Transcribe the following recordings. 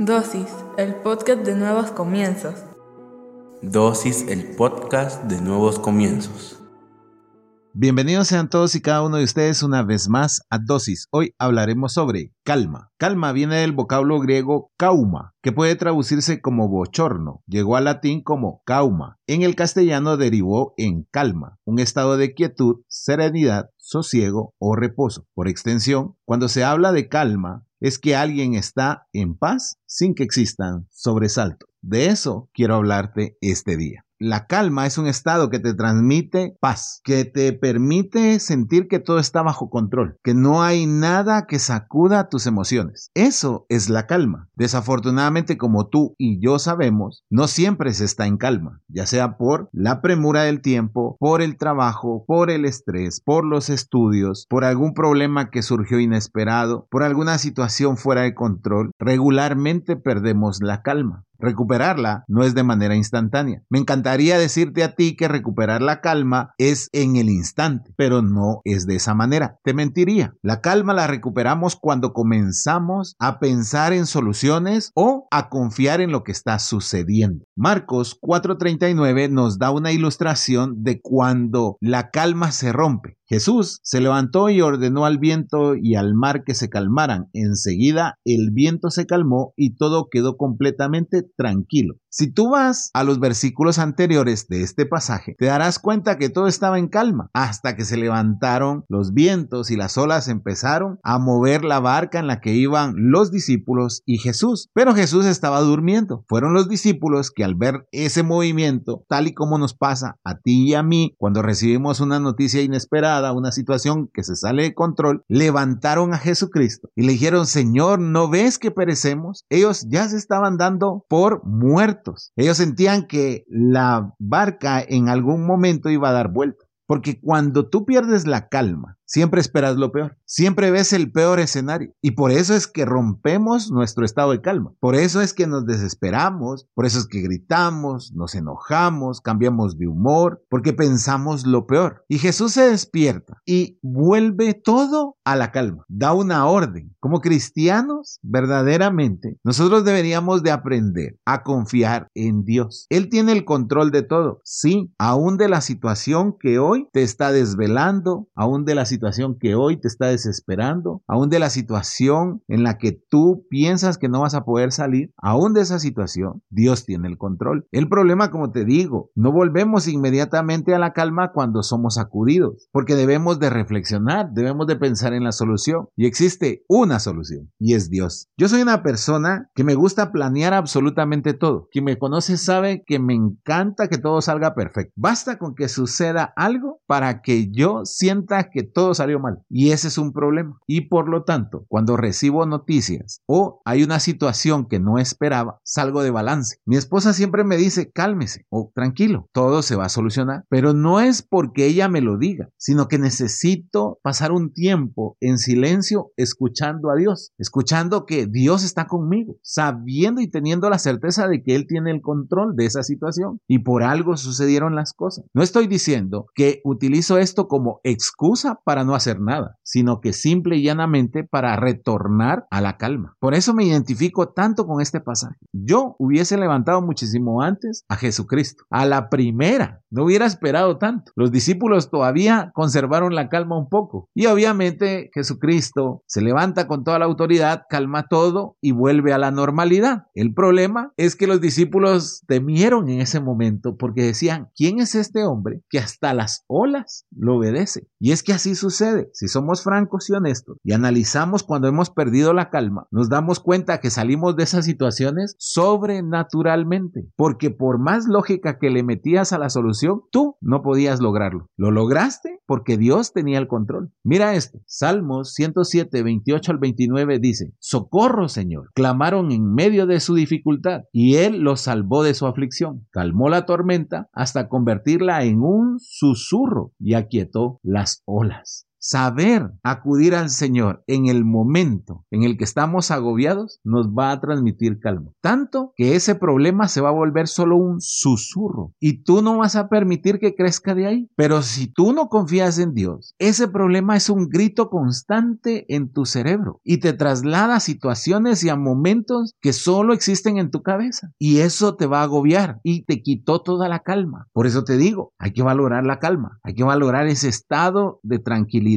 Dosis, el podcast de nuevos comienzos. Dosis, el podcast de nuevos comienzos. Bienvenidos sean todos y cada uno de ustedes una vez más a Dosis. Hoy hablaremos sobre calma. Calma viene del vocablo griego kauma, que puede traducirse como bochorno. Llegó al latín como kauma. En el castellano derivó en calma, un estado de quietud, serenidad, sosiego o reposo. Por extensión, cuando se habla de calma, es que alguien está en paz sin que existan sobresaltos. De eso quiero hablarte este día. La calma es un estado que te transmite paz, que te permite sentir que todo está bajo control, que no hay nada que sacuda tus emociones. Eso es la calma. Desafortunadamente, como tú y yo sabemos, no siempre se está en calma, ya sea por la premura del tiempo, por el trabajo, por el estrés, por los estudios, por algún problema que surgió inesperado, por alguna situación fuera de control. Regularmente perdemos la calma. Recuperarla no es de manera instantánea. Me encantaría decirte a ti que recuperar la calma es en el instante, pero no es de esa manera. Te mentiría. La calma la recuperamos cuando comenzamos a pensar en soluciones o a confiar en lo que está sucediendo. Marcos 4:39 nos da una ilustración de cuando la calma se rompe. Jesús se levantó y ordenó al viento y al mar que se calmaran. Enseguida el viento se calmó y todo quedó completamente tranquilo. Si tú vas a los versículos anteriores de este pasaje, te darás cuenta que todo estaba en calma hasta que se levantaron los vientos y las olas empezaron a mover la barca en la que iban los discípulos y Jesús. Pero Jesús estaba durmiendo. Fueron los discípulos que al ver ese movimiento, tal y como nos pasa a ti y a mí cuando recibimos una noticia inesperada, una situación que se sale de control, levantaron a Jesucristo y le dijeron, Señor, ¿no ves que perecemos? Ellos ya se estaban dando por muertos ellos sentían que la barca en algún momento iba a dar vuelta. Porque cuando tú pierdes la calma, siempre esperas lo peor, siempre ves el peor escenario. Y por eso es que rompemos nuestro estado de calma. Por eso es que nos desesperamos, por eso es que gritamos, nos enojamos, cambiamos de humor, porque pensamos lo peor. Y Jesús se despierta y vuelve todo a la calma, da una orden. Como cristianos, verdaderamente, nosotros deberíamos de aprender a confiar en Dios. Él tiene el control de todo, sí, aún de la situación que hoy te está desvelando, aún de la situación que hoy te está desesperando, aún de la situación en la que tú piensas que no vas a poder salir, aún de esa situación, Dios tiene el control. El problema, como te digo, no volvemos inmediatamente a la calma cuando somos sacudidos, porque debemos de reflexionar, debemos de pensar en la solución. Y existe una solución, y es Dios. Yo soy una persona que me gusta planear absolutamente todo. Quien me conoce sabe que me encanta que todo salga perfecto. Basta con que suceda algo para que yo sienta que todo salió mal. Y ese es un problema. Y por lo tanto, cuando recibo noticias o hay una situación que no esperaba, salgo de balance. Mi esposa siempre me dice, cálmese o tranquilo, todo se va a solucionar. Pero no es porque ella me lo diga, sino que necesito pasar un tiempo en silencio escuchando a Dios, escuchando que Dios está conmigo, sabiendo y teniendo la certeza de que Él tiene el control de esa situación. Y por algo sucedieron las cosas. No estoy diciendo que utilizo esto como excusa para no hacer nada, sino que simple y llanamente para retornar a la calma. Por eso me identifico tanto con este pasaje. Yo hubiese levantado muchísimo antes a Jesucristo, a la primera. No hubiera esperado tanto. Los discípulos todavía conservaron la calma un poco. Y obviamente Jesucristo se levanta con toda la autoridad, calma todo y vuelve a la normalidad. El problema es que los discípulos temieron en ese momento porque decían, ¿quién es este hombre que hasta las olas lo obedece. Y es que así sucede. Si somos francos y honestos y analizamos cuando hemos perdido la calma, nos damos cuenta que salimos de esas situaciones sobrenaturalmente. Porque por más lógica que le metías a la solución, tú no podías lograrlo. Lo lograste porque Dios tenía el control. Mira esto. Salmos 107, 28 al 29 dice, Socorro, Señor. Clamaron en medio de su dificultad y Él los salvó de su aflicción. Calmó la tormenta hasta convertirla en un susurro y aquietó las olas. Saber acudir al Señor en el momento en el que estamos agobiados nos va a transmitir calma. Tanto que ese problema se va a volver solo un susurro y tú no vas a permitir que crezca de ahí. Pero si tú no confías en Dios, ese problema es un grito constante en tu cerebro y te traslada a situaciones y a momentos que solo existen en tu cabeza. Y eso te va a agobiar y te quitó toda la calma. Por eso te digo, hay que valorar la calma, hay que valorar ese estado de tranquilidad,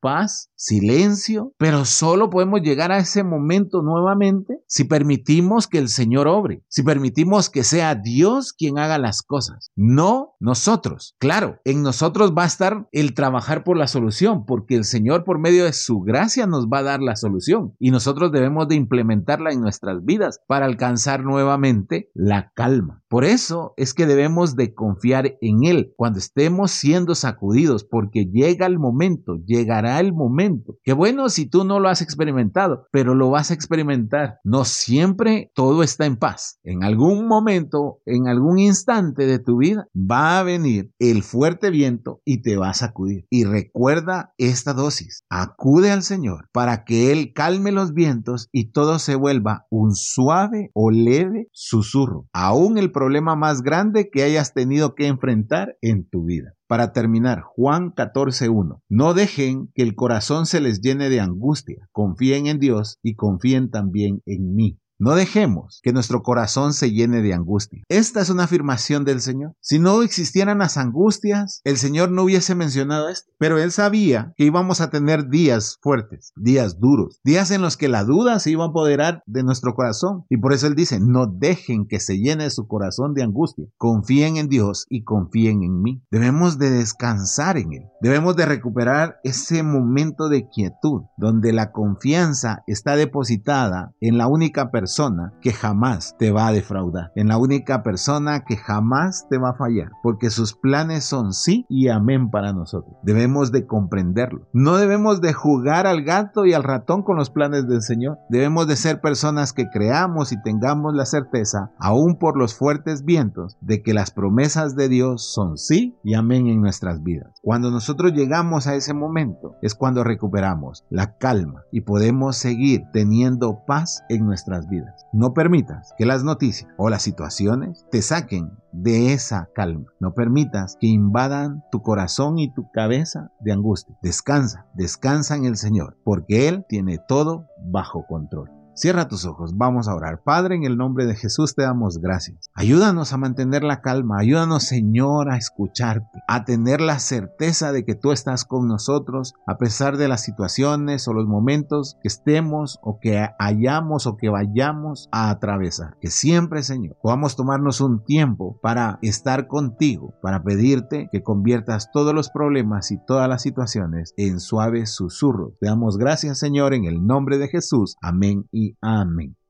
paz, silencio, pero solo podemos llegar a ese momento nuevamente si permitimos que el Señor obre, si permitimos que sea Dios quien haga las cosas, no nosotros. Claro, en nosotros va a estar el trabajar por la solución, porque el Señor por medio de su gracia nos va a dar la solución y nosotros debemos de implementarla en nuestras vidas para alcanzar nuevamente la calma. Por eso es que debemos de confiar en Él cuando estemos siendo sacudidos, porque llega el momento, llegará el momento. Que bueno si tú no lo has experimentado, pero lo vas a experimentar. No siempre todo está en paz. En algún momento, en algún instante de tu vida, va a venir el fuerte viento y te va a sacudir. Y recuerda esta dosis. Acude al Señor para que Él calme los vientos y todo se vuelva un suave o leve susurro. Aún el problema más grande que hayas tenido que enfrentar en tu vida. Para terminar, Juan 14.1. No dejen que el corazón se les llene de angustia. Confíen en Dios y confíen también en mí. No dejemos que nuestro corazón se llene de angustia. Esta es una afirmación del Señor. Si no existieran las angustias, el Señor no hubiese mencionado esto. Pero Él sabía que íbamos a tener días fuertes, días duros, días en los que la duda se iba a apoderar de nuestro corazón. Y por eso Él dice, no dejen que se llene su corazón de angustia. Confíen en Dios y confíen en mí. Debemos de descansar en Él. Debemos de recuperar ese momento de quietud, donde la confianza está depositada en la única persona persona que jamás te va a defraudar, en la única persona que jamás te va a fallar, porque sus planes son sí y amén para nosotros. Debemos de comprenderlo. No debemos de jugar al gato y al ratón con los planes del Señor. Debemos de ser personas que creamos y tengamos la certeza, aún por los fuertes vientos, de que las promesas de Dios son sí y amén en nuestras vidas. Cuando nosotros llegamos a ese momento es cuando recuperamos la calma y podemos seguir teniendo paz en nuestras vidas. No permitas que las noticias o las situaciones te saquen de esa calma. No permitas que invadan tu corazón y tu cabeza de angustia. Descansa, descansa en el Señor, porque Él tiene todo bajo control. Cierra tus ojos, vamos a orar. Padre, en el nombre de Jesús te damos gracias. Ayúdanos a mantener la calma, ayúdanos Señor a escucharte, a tener la certeza de que tú estás con nosotros a pesar de las situaciones o los momentos que estemos o que hayamos o que vayamos a atravesar. Que siempre Señor podamos tomarnos un tiempo para estar contigo, para pedirte que conviertas todos los problemas y todas las situaciones en suaves susurros. Te damos gracias Señor en el nombre de Jesús. Amén amém.